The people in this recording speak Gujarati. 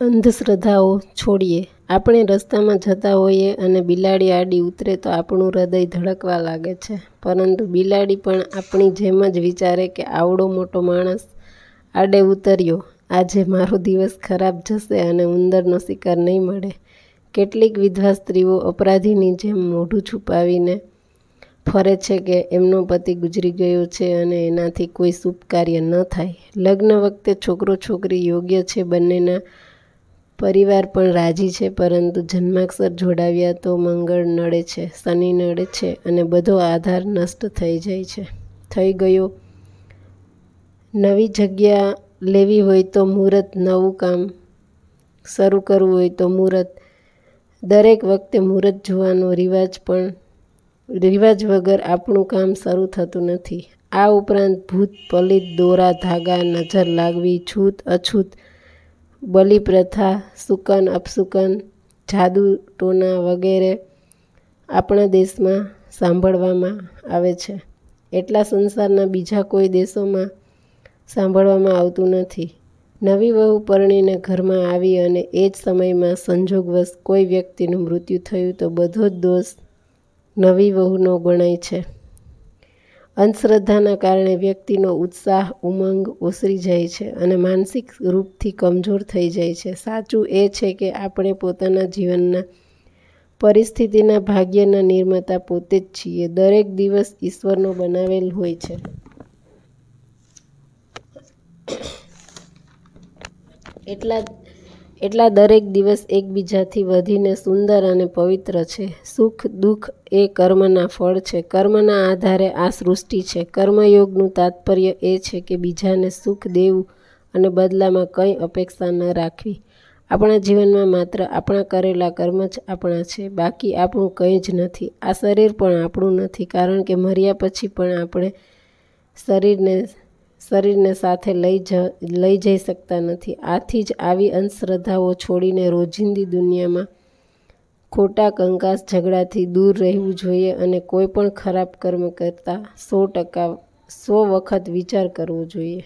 અંધશ્રદ્ધાઓ છોડીએ. આપણે રસ્તામાં જતા હોઈએ અને બિલાડી આડી ઉતરે તો આપણું હૃદય ધડકવા લાગે છે. પરંતુ બિલાડી પણ આપણી જેમ જ વિચારે કે આવડો મોટો માણસ આડે ઉતર્યો. આજે મારો દિવસ ખરાબ જશે અને ઉંદરનો શિકાર નહીં મળે. કેટલીક વિધવા સ્ત્રીઓ અપરાધીની જેમ મોઢું છુપાવીને ફરે છે કે એમનો પતિ ગુજરી ગયો છે અને એનાથી કોઈ શુભ કાર્ય ન થાય. લગ્ન વખતે છોકરો છોકરી યોગ્ય છે બંનેના પરિવાર પણ રાજી છે, પરંતુ જન્માક્ષર જોડાવ્યા તો મંગળ નડે છે, શનિ નડે છે અને બધો આધાર નષ્ટ થઈ જાય છે. થઈ ગયો. નવી જગ્યા લેવી હોય તો મુહૂર્ત, નવું કામ શરૂ કરવું હોય તો મુહૂર્ત. દરેક વખતે મુહૂર્ત જોવાનો રિવાજ પણ, રિવાજ વગર આપણું કામ શરૂ થતું નથી. આ ઉપરાંત ભૂત, પલિત, દોરા, ધાગા, નજર લાગવી, છૂત, અછૂત બલિપ્રથા, સુકન, અપસુકન, જાદુ, ટોના વગેરે આપણા દેશમાં સાંભળવામાં આવે છે. એટલા સંસારના બીજા કોઈ દેશોમાં સાંભળવામાં આવતું નથી. નવી વહુ પરણીને ઘરમાં આવી અને એ જ સમયમાં સંજોગવશ કોઈ વ્યક્તિનું મૃત્યુ થયું તો બધો જ દોષ નવી વહુનો ગણાય છે. અંધશ્રદ્ધાના કારણે વ્યક્તિનો ઉત્સાહ, ઉમંગ ઓસરી જાય છે અને માનસિક રૂપથી કમજોર થઈ જાય છે. સાચું એ છે કે આપણે પોતાના જીવનના પરિસ્થિતિના ભાગ્યના નિર્માતા પોતે જ છીએ. દરેક દિવસ ઈશ્વરનો બનાવેલ હોય છે. એટલા એટલા દરેક દિવસ એકબીજાથી વધીને સુંદર અને પવિત્ર છે. સુખ, દુઃખ એ કર્મના ફળ છે. કર્મના આધારે આ સૃષ્ટિ છે. કર્મયોગનું તાત્પર્ય એ છે કે બીજાને સુખ દેવું અને બદલામાં કંઈ અપેક્ષા ન રાખવી. આપણા જીવનમાં માત્ર આપણા કરેલા કર્મ જ આપણા છે. બાકી આપણું કંઈ જ નથી. આ શરીર પણ આપણું નથી, કારણ કે મર્યા પછી પણ આપણે શરીરને શરીરને સાથે લઈ જ, લઈ જઈ શકતા નથી. આથી જ આવી અંધશ્રદ્ધાઓ છોડીને રોજિંદી દુનિયામાં ખોટા કંકાસ ઝઘડાથી દૂર રહેવું જોઈએ અને કોઈ પણ ખરાબ કર્મ કરતાં સો ટકા, સો વખત વિચાર કરવો જોઈએ.